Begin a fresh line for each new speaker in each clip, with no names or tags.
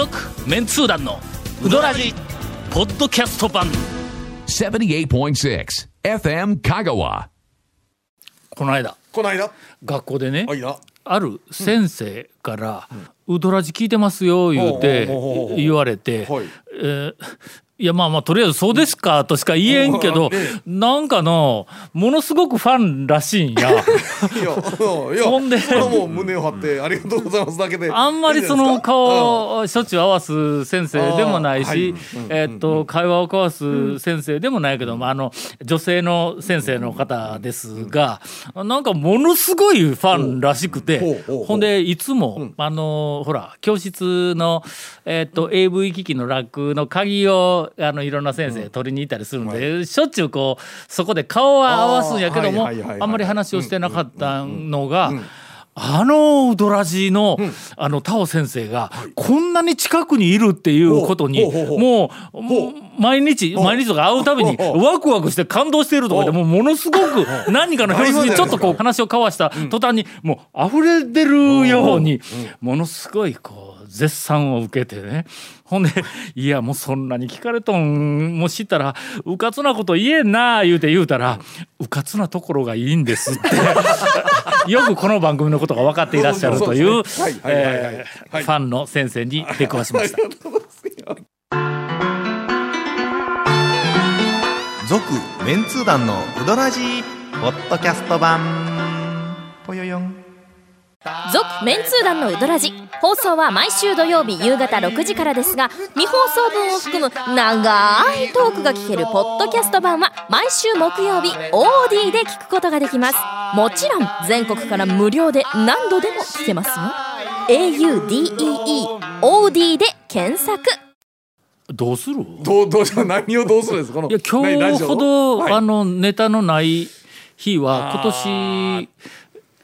続メンツー団のウドラジポッドキャスト版。
78.6 FM Kagawa.
この間。
この間。
学校でね
あいや
ある先生から「ウドラジ聞いてますよ」言うて言われて
はい。
えーいやまあまあとりあえず「そうですか」としか言えんけど
え
なんかのものすごくファンらしいんや。
いやうんいや
ほんで
もう胸を張ってありがとうございますだけで。
あんまりその顔をしょっちゅう合わす先生でもないし、えーっと会話を交わす先生でもないけども、あの女性の先生の方ですが、なんかものすごいファンらしくて
ほ
んでいつも、あのほら教室の、えーっと AV 機器のラックの鍵をあのいろんな先生取りに行ったりするんで、しょっちゅうこうそこで顔は合わすんやけども
あ
んまり話をしてなかったのが。あのウドラジの、あのタオ先生がこんなに近くにいるっていうことにもうもう毎日毎日とか会うたびにワクワクして感動しているとかでもうものすごく何かの表紙にちょっとこう話を交わした途端にもう溢れ出るようにものすごいこう絶賛を受けてね。ほんで「いやもうそんなに聞かれとん。もう知ったらうかつなこと言えんな」言うて言うたら「うかつなところがいいんです」って。よくこの番組のことが分かっていらっしゃるというファンの先生に出くわしました。
続メンツー団のウドラジーポッドキャスト版。ぽよよん。
続メンツー団のウドラジ放送は毎週土曜日夕方6時からですが未放送分を含む長いトークが聞けるポッドキャスト版は毎週木曜日 OD で聞くことができます。もちろん全国から無料で何度でも聞けますよ。AUDEEOD で検索。
どうする？
どうどう何をどうするんですか？この
いや今日ほど、
はい。
あのネタのない日は今年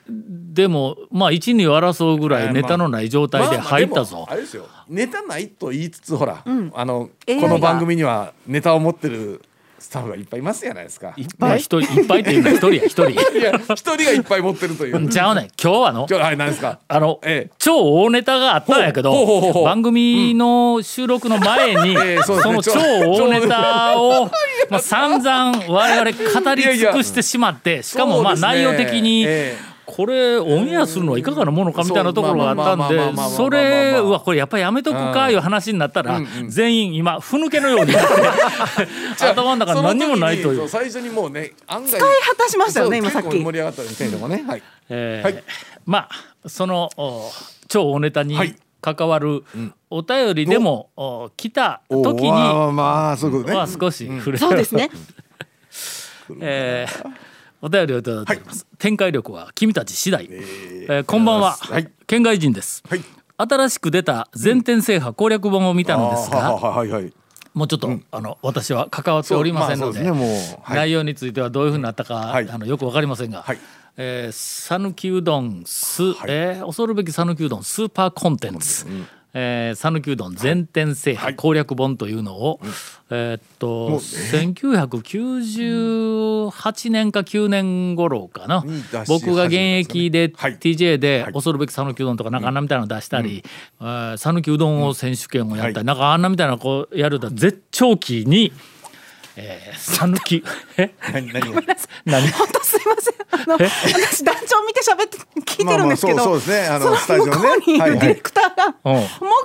でもまあ一二を争うぐらいネタのない状態で入ったぞ。
まあまあ。あれですよ。ネタないと言いつつほら、あのこの番組にはネタを持ってるスタッフがいっぱいいますじゃないですか。
いっぱい。一人いっぱいっていうのは一人や一人。
いや一人がいっぱい持ってるという。
ちゃうねん。今日はの
今日はい何ですか？
あの、
ええ。
超大ネタがあったんやけど
ほうほうほうほう
番組の収録の前に、
ええそね。
その超大ネタを、まあ、散々我々語り尽くしてしまってしかもまあ内容的に。
え
これオンエアするのはいかがなものかみたいなところがあったんでそれうわこれやっぱりやめとくかいう話になったら全員今ふぬけのようになって頭の中何にもないという
う最初にもうね案外
使い果たしましたよね今さっき
結構盛り上がったみたいなもねはい
えー
はい
まあそのお超大ネタに関わるお便りでもお来た時に
まあまあそこね
は少し触れ
そうですね
えーお便りをいただいております、展開力は君たち次第、えーこんばんは、
はい。
県外人です、
はい。
新しく出た全店制覇攻略本を見たのですが、
あーはいはいはい。
もうちょっと、あの私は関わっておりませんので,、
まあですね
内容についてはどういうふうになったか、
はい。
あのよくわかりませんが、
はい。
えー讃岐うどんす、えー恐るべき讃岐うどんスーパーコンテンツ、えー讃岐うどん全店制覇攻略本というのを、えーっと、1998年か9年頃かな。僕が現役で
はい。
TJ で
はい。
恐るべき讃岐うどんとかなんかあんなみたいなの出したりえー讃岐うどんを選手権をやったり、
はい。
なんかあんなみたいなこうやると絶頂期にえー讃岐え？
何何が
何？
本当すいません。あの私団長見て喋って聞いてるんですけど、
まあまあそうそうですね。あの
そ
スタジオね。はい
ディレクターが、
うん。
も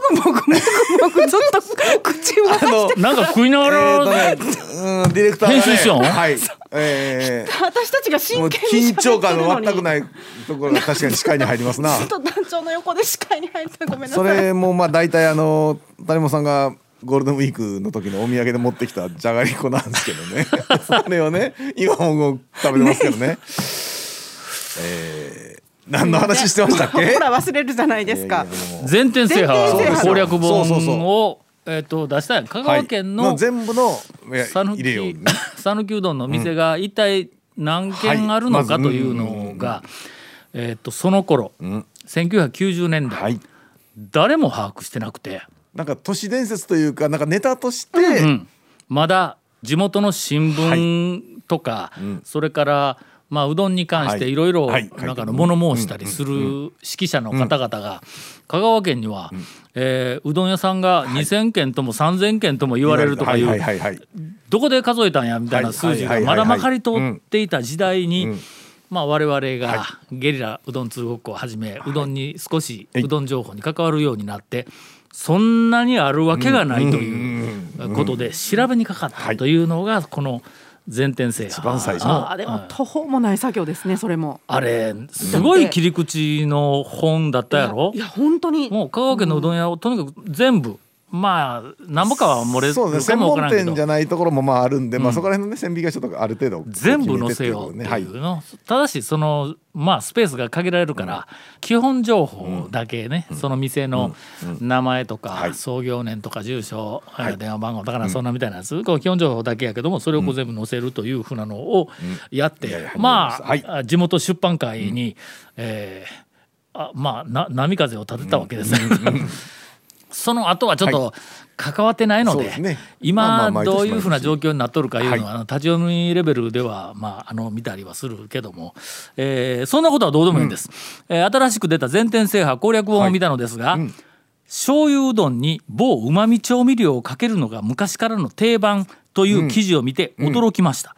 ぐもぐもぐもぐずっと口を動かして
なんか食いなが
えーうんディレクターがね
編集しよん
はいえー
私たちが真剣に
緊張感の全くないところが確かに視界に入りますな
ちょっと団長の横で視界に入ってごめんなさい
それもまあ大体あの谷本さんがゴールデンウィークの時のお土産で持ってきたじゃがりこなんですけどね。それをね今も食べてますけどね。えー何の話してましたっけ？
ほら忘れるじゃないですか。
全店制覇攻略
そうそうそう。
本をえーっと出した。んや香川県の
はい。全部の
讃岐うどんの店が一体何軒あるのかというのが、えーっとその頃、1990年代、
はい。
誰も把握してなくて、
なんか都市伝説というかなんかネタとして、
うん。まだ地元の新聞とか、それからまあ、うどんに関して
はい。
いろいろ
はい。
なんかの物申したりする指揮者の方々が香川県には、えーうどん屋さんが2,000軒とも3,000軒とも言われるとかい
はいうはいはいはい。
どこで数えたんやみたいな数字がまだまかり通っていた時代に
うん。
まあ我々がゲリラうどん通ごっこを始めうどんに少し
はいう
どん情報に関わるようになってそんなにあるわけがないということで調べにかかったというのがこの全天制覇
番最初の。
あでも途方もない作業ですねそれも。
あれすごい切り口の本だったやろ？
いや本当に。
もう香川県のうどん屋をとにかく全部まあ何ぼかは漏れるか
そうね専門店じゃないところもまああるんで、まあそこら辺のね線引きがちょっとある程度
全部載せようって
はい
いうの、ただしそのまあスペースが限られるから、基本情報だけね、その店の名前とか、
はい。
創業年とか住所、電話番号だからそんなみたいなやつ、基本情報だけやけどもそれをこう全部載せるというふうなのをやって、
いやいや
まあ、
はい。
あ地元出版会に、えーあまあな波風を立てたわけです、その後はちょっと関わってないので,、
そうですね。まあ
今どういうふうな状況になっとるかいうのは、
はい。
あの立ち読みレベルでは、まあ、あの見たりはするけども、えーそんなことはどうでもいいんです、えー新しく出た全店制覇攻略本を見たのですが、醤油うどんに某うまみ調味料をかけるのが昔からの定番という記事を見て驚きました、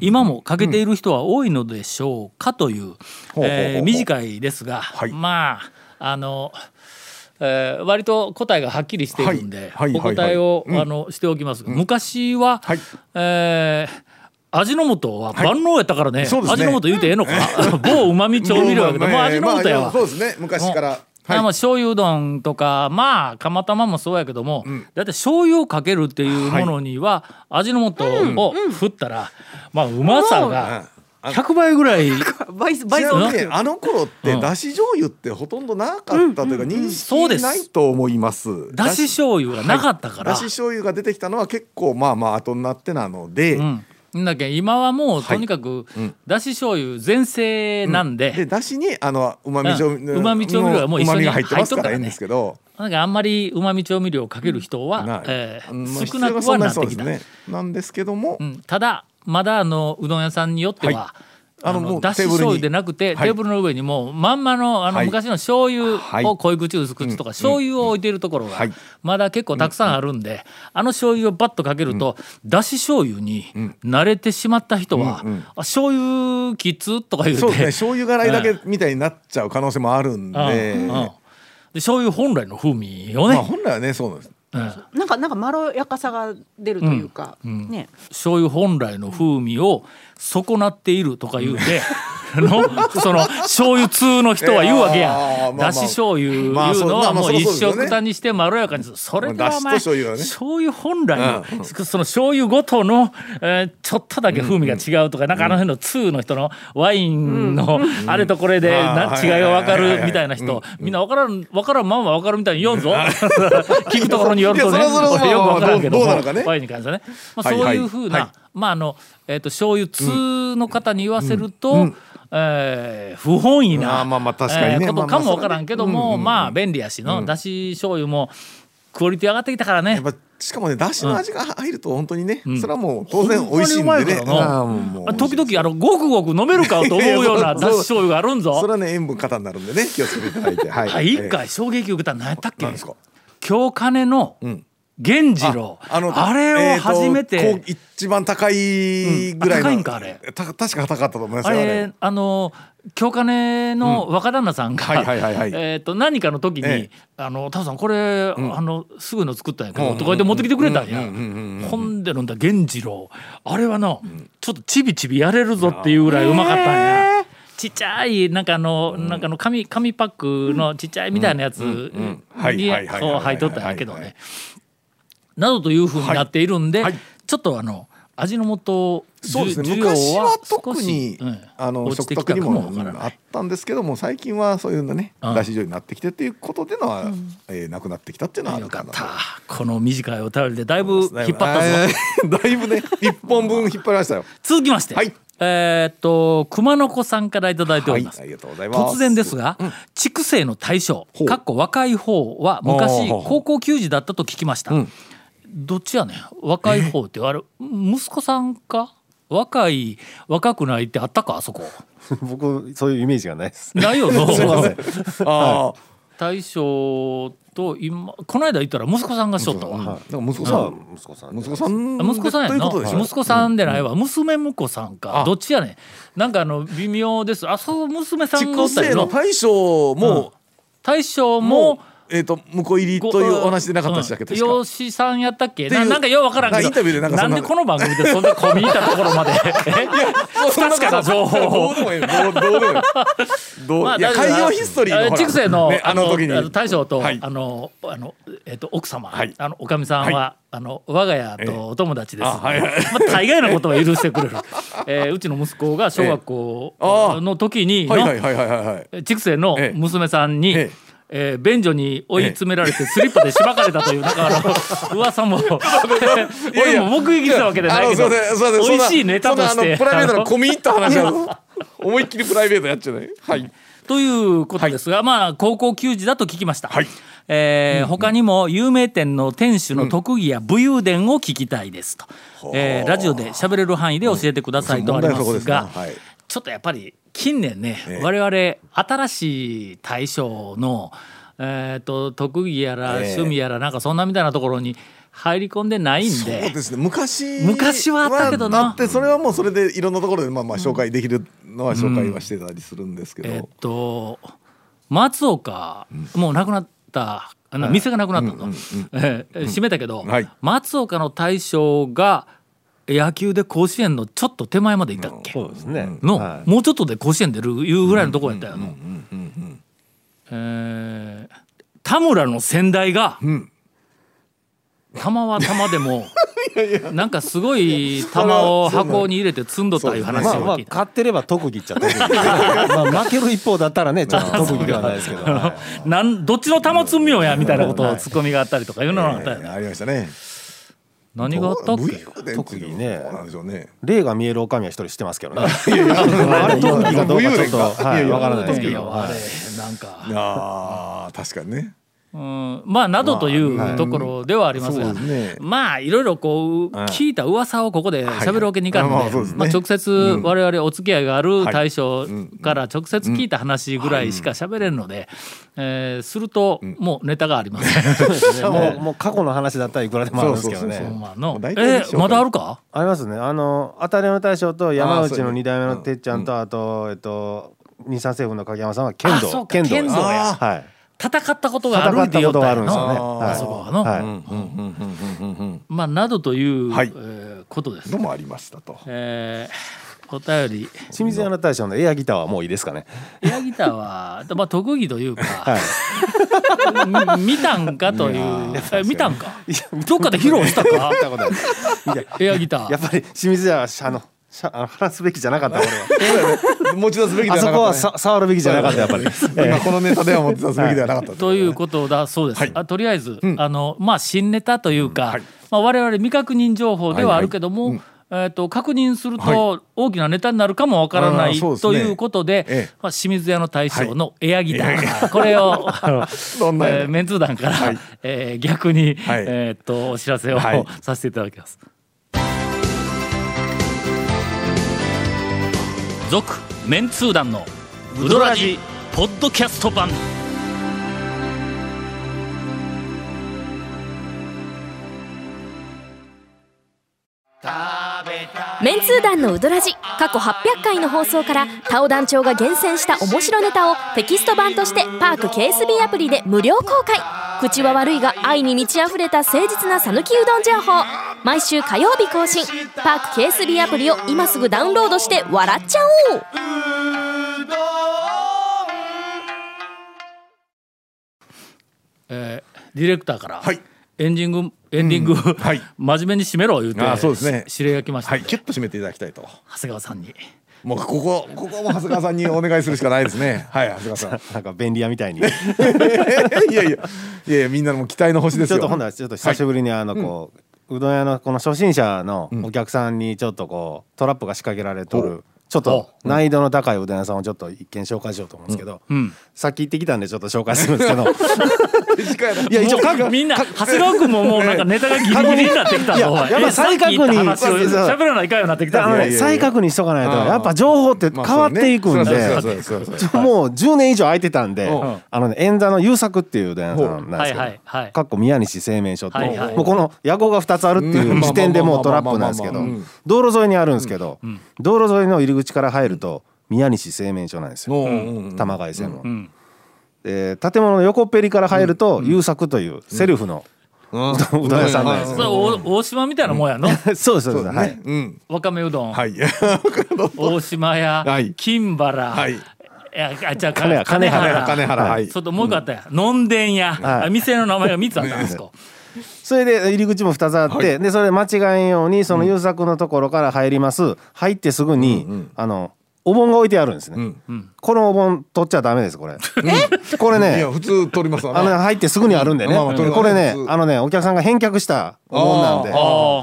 今もかけている人は多いのでしょうかという、えー短いですが、
はい。
まああの、えー割と答えがはっきりしているんで、
はいはい
お答えを、
はいはい
あのしておきますが、昔は、
はい。
えー味の素は万能やったからね,、
そうですね。
味の素言うてええのか。某うまみ調味料やけどもう味の素やわ、
まあそうですね。昔から。
あまあ醤油うどんとかまあ釜玉もそうやけども、だって醤油をかけるっていうものには味の素を振ったら、まあうまさが100倍ぐらい。
倍
ち
倍増
なみにあの頃って
うん。
だし醤油ってほとんどなかったというか認識ないと思います。
だし醤油がなかったから、
だし醤油が出てきたのは結構まあまあ後になってなので、
うん。だけど今はもう
はい。
とにかく
うん。
だし醤油全盛なんで、
でだしにあのうまみ調味
うん。旨味調味料がもう一緒に
入ってますからいいんですけど、
なんかあんまりうまみ調味料をかける人は、え少なくはなってきた、
なにそうですね。なんですけども、
うん、ただまだあのうどん屋さんによっては、
はい。あの
だし醤油でなくて、
はい。
テーブルの上にもうまんまのあの
はい。
昔の醤油
はい。
を濃い口薄口とか醤油を置いているところが
はい。
まだ結構たくさんあるんで、あの醤油をバッとかけると、だし醤油に慣れてしまった人は、
うんうん。
あ醤油きつとか言うて
そうですね。醤油辛いだけみたいになっちゃう可能性もあるんで、
うん。うん。で醤油本来の風味をね、
まあ本来はねそうなんです。
うん。
なんかなんかまろやかさが出るというか、ね。
醤油本来の風味を損なっているとか言うて、のその醤油通の人は言うわけ
い
やだし醤油いうのはもう一食単にしてまろやかに。するそれではお前
醤油
本来のその醤油ごとのえーちょっとだけ風味が違うとかなんかあの辺の通の人のワインのあれとこれで
うん
な
はい
違いが分かるみたいな人。みんな分からん分からんまんま分かるみたいに言おん。ぞ 聞くところによるとね。よく分からんけどワインに関してはね。まあそういうふう
はい
なまああのえっと醤油通の方に言わせるとえー不本意な
あーまあまあ確かにね。
えーことかも分からんけどもまあ便利やしのだし醤油もクオリティ上がってきたからね。
やっぱしかもねだしの味が入ると本当にね、それはもう当然美味しいんでね
にうまいからな
あーもう
あ時々あのごくごく飲めるかと思うようなだし醤油があるんぞ。
それはね塩分過多になるんでね気をつけていただいて。はい。
あ一
え
回衝撃受けたの何やったっけ？
何ですか？
京金の
ん
源次郎。あれを初め
えー
て
一番高いぐらいの、
うんあ高いんかあれ。
た確か高かったと思います
あ
れ
れ。あの京金の若旦那さんが、何かの時に
え「
あのタオさんこれ、あのすぐの作ったんやけど」とか言って持ってきてくれたんや。ほんで飲んだ源次郎。あれはな、ちょっとちびちびやれるぞっていうぐらいうまかったんや。ちっちゃいなんかあの、なんかあの紙紙パックのちっちゃいみたいなやつ
はい
にこう入っとったんやけど
はいは
ね。などというふうになっているんで、
はい。
ちょっとあの味の素
そうですね。昔は特に、
うん
あの食卓にもあったんですけども最近はそういうのね
うん。
だし醤油になってきてっていうことでのは、えーなくなってきたっていうのはあるかな
この短いお便りでだいぶ引っ張ったぞ。
えーだいぶね一本分引っ張りましたよ。
続きまして、
はい。
えーっと熊の子さんからいただいております、
はいありがとうございます。
突然ですが、畜生の対象
ほう。
かっこ若い方は昔高校球児だったと聞きました、
ん
どっちやねん？若い方ってあれ息子さんか？若い若くないってあったか？あそこ。
僕そういうイメージがないです。
ないよな。
すいません。
あ
大将と今この間言ったら息子さんがしとったわ、
息子さん、
息子さん
息子さん。
息子さん。やな。
ということでしょ。
息子さんでないわ、娘婿さんか。
あ。
どっちやねん？なんかあの微妙です。あそう娘さんがお
筑
ったりの
西の大将も、
大将
もう
も
えっ、と向こう入りというお話でなかったでしたっけ、確か。
養子さんやったっけ？ななんかようわからんけど。
なインタビューでなんかそんな
でこの番組でそんな込み入ったところまで？え？不確かな情報。
ど
を
うでもいい。どうどうでもいい。どう、
まあ
海洋ヒストリーの
筑西の,、
ね、あの
大将と、
はい。
あのあのえっ、と奥様、
はい。
あのおかみさんは、
は
あの我が家とお友達です、
あはい。はい
まあ、大概のことは許してくれる、えーうちの息子が小学校の時にの、
はいはいはいはいはい。はい
筑西の
ええ。
娘さんに、
ええ
えー便所に追い詰められてスリッパでしばかれたというなんかあの 噂も 俺も目撃したわけでないけど美味しいネタとして。
プライベート
あの
の 込み入った話は思いっきりプライベートやっちゃうね。はい。
ということですが、まあ高校球児だと聞きました、
はい。
えー他にも有名店の店主の特技や武勇伝を聞きたいですと、えーラジオで喋れる範囲で教えてくださいとありま
す
が、
はい。
ちょっとやっぱり近年ね、
ええ。
我々新しい大将の、えー、と特技やら
ええ
趣味やらなんかそんなみたいなところに入り込んでないん
そう
で
ですね。昔
昔はあったけどな。
はあってそれはもうそれでいろんなところでまあまあ紹介できるのは紹介はしてたりするんですけど、
えっと松岡、もう亡くなったあの店がなくなったと、えー閉めたけど、
はい。
松岡の大将が野球で甲子園のちょっと手前までいたっけ、
そうですね。
の、
はい。
もうちょっとで甲子園出るいうぐらいのとこやったよ。の。えー田村の先代が、玉は玉でも なんかすごい玉を箱に入れて積んどったいう話
まあまあ
を聞いた。
勝ってれば特技っちゃ特技。まあ負ける一方だったらねちょっと特技ではないですけど、は い
なんどっちの玉積みようやみたいなことをツッコミがあったりとかいうのがあったよ。ね。
ありましたね
何があったっけ？
特技ね。霊が見えるおかみは一人知ってますけどね。あれ特技かどうかちょっとはいわからないですけど。
あれ
はい。
なんか、
あー確かにね
うん、まあなどというところではありますが、まあい。ろいろこう聞いた噂をここで喋るわけにいかんので
はいはいまあ
直接我々お付き合いがある大将から直接聞いた話ぐらいしか喋れんので、えーするともうネタがありません。
もうもう過去の話だったらいくらでもあるんですけど
そうそうそう
ね。
えまだあるか？
ありますね。あの当たりの大将と山内の
あーそう
二代目のてっちゃんとあとえっと日産政府の影山さんは剣道。剣道
剣道や。
はい
戦ったことがある
戦ったことがあるんですよね。
あそこはの、
はい。
まあなどという、
はい。
えーことです。
の。もありましたと。
えーお便り。
清水屋の大将のエアギターはもういいですかね。
エアギターは、まあ、特技というか、
はい。
み 見たんかという。え見たんか？どっかで披露したか？エアギター。
やっぱり清水屋はあのしゃあの話すべきじゃなかったこれは
持ち出すべきで
あそ
はなかった、ね、
こはさ触るべきじゃなかったやっぱり。
今このネタでは持ち出すべきではなかった
と。い。うことだそうです、
はい。
あとりあえず、あのまあ新ネタというか、
はい。
まあ、我々未確認情報ではあるけども、
はいはい。
えー、と確認する
は
と大きなネタになるかもわからない、
あーそうですね。
ということで、
ええ。
まあ、清水屋の大将のエアギター、これを
どんな
えーメンツー団から、
はい。
えー逆に、
はい。
えー、とお知らせを、
はい。
させていただきます。続メンツー団のウドラジポッドキャスト版。
メンツー団のウドラジ過去800回の放送からタオ団長が厳選した面白ネタをテキスト版としてパーク KSB アプリで無料公開。口は悪いが愛に満ち溢れた誠実な讃岐うどん情報。毎週火曜日更新。パーク KSB アプリを今すぐダウンロードして笑っちゃおう。
えーディレクターから、
はい。
エンディングエンディング、
はい。
真面目に締めろ言うて
あーそうですね。
し指令が来ました
はい。キュッと締めていただきたいと。
長谷川さんに。
もうここここはもう長谷川さんにお願いするしかないですね。はい長谷川さん。
なんか便利屋みたいに。
いやいや。いやいやみんなのも期待の星ですよ。
ちょっとほんならちょっと久しぶりにあのこう、うどん屋のこの初心者のお客さんにちょっとこうトラップが仕掛けられとるちょっと難易度の高いうどん屋さんをちょっと一見紹介しようと思うんですけど、
うん。
さっき行ってきたんでちょっと紹介するんですけど。
短 い
や一応各
みんな長谷川君ももうなんかネタがギリギリになってきた
い。や
ぞ
やっぱ再確認
言った話を
そうそう
喋らないかんようになってきた
再確認しとかないと
うん
やっぱ情報って変わっていくんで。もう10年以上空いてたんで
うん
あのね円座の優作っていううどん屋さんなんですけど
はいはいはい
かっこ宮西製麺所ってもうこの屋号が2つあるっていう時点でもうトラップなんですけど道路沿いにあるんですけど道路沿いの入り口から入ると宮西製麺所なんですよ。玉貝線の。
ん
で建物の横っぺりから入ると優作というセルフの
う
どん屋さんなんです
それ大大島みたいなもんやの？
そうですそう。ですはい。
うん。
わかめうどん。
はい。
大島屋
はい。
金原。
はい。
いやあじゃあ
金原。
金原。
金原はい。
ちょっともう一個あったやのんでん屋。
はい。
あ店の名前が3つあったんですか？
それで入り口も2つあって、でそれ間違えんようにその優作のところから入ります。入ってすぐに、あのお盆が置いてあるんですね、このお盆取っちゃダメですこれ。これ
い
ね
や普通取りますわ
あの
な
入ってすぐにあるんでね、
まあまあ
でこれねあのねお客さんが返却したお盆なんで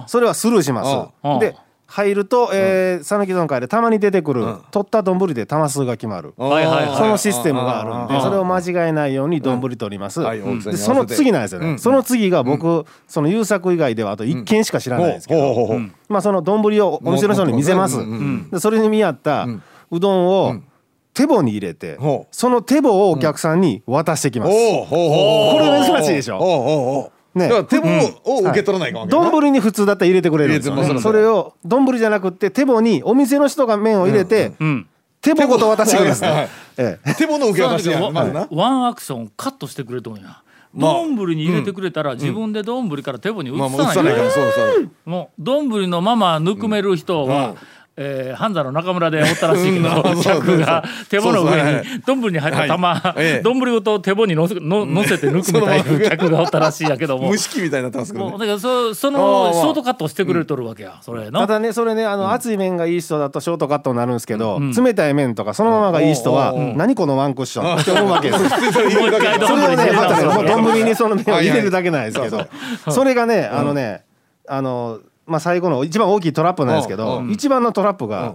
それはスルーします。で入るとえー讃岐丼会でたまに出てくる、取った丼で玉数が決まる、
はいはいはい。
そのシステムがあるんでそれを間違えないように丼取ります、でその次なんですよね、その次が僕、その優作以外ではあと1軒しか知らないんですけど、
ほうほうほう
まあ、その丼をお店の人に見せます、でそれに見合ったうどんを手棒に入れて、
ほう。
その手棒をお客さんに渡してきます、
おうほうほう。
これ珍しいでしょね。
だから手棒を受け取らないかんわけやな
丼に普通だったら入れてくれるんですよ、ね、それを丼じゃなくって手棒にお店の人が麺を入れて、
うん。
手棒ごと渡してくれるんですね、
はいはい
ええ。
手棒の受け渡しやまずな。
ワンアクションカットしてくれとんや。
まあ。
丼に入れてくれたら自分で丼から手棒に移さないから
映さないからそうそう
もう丼のままぬくめる人は、えー、半沢の中村でおったらしいけど、
うん。
客が手棒の上
はい。
に丼に入った玉丼、ごと手棒にのせの乗せてぬくめたいう客がおったらしいやけども。
蒸し器みたいになってますけどね。
もうだからそそのショートカットをしてくれとるわけや、それの
ただねそれねあの、熱い麺がいい人だとショートカットになるんですけど、冷たい麺とかそのままがいい人は、何このワンクッションって思うわけです。
も う一回
それを
丼に入れ
ねまたねもう
直すわけ
丼にその麺を入れるだけなんですけど、
はい
それがねあのね、あのまあ最後の一番大きいトラップなんですけど、一番のトラップが、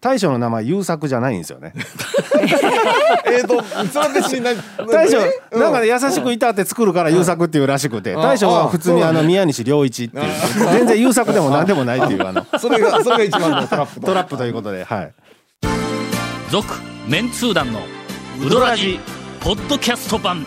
大将の名前優作じゃないんですよね。
えーとそれは別に何
大将なんかね優しくいたって作るから優作っていうらしくて大将は普通にあの宮西良一っていう。全然優作でも何でもないっていうあの。
それがそれが一番のトラップ
トラップということではい。
続メンツー団のウドラジポッドキャスト版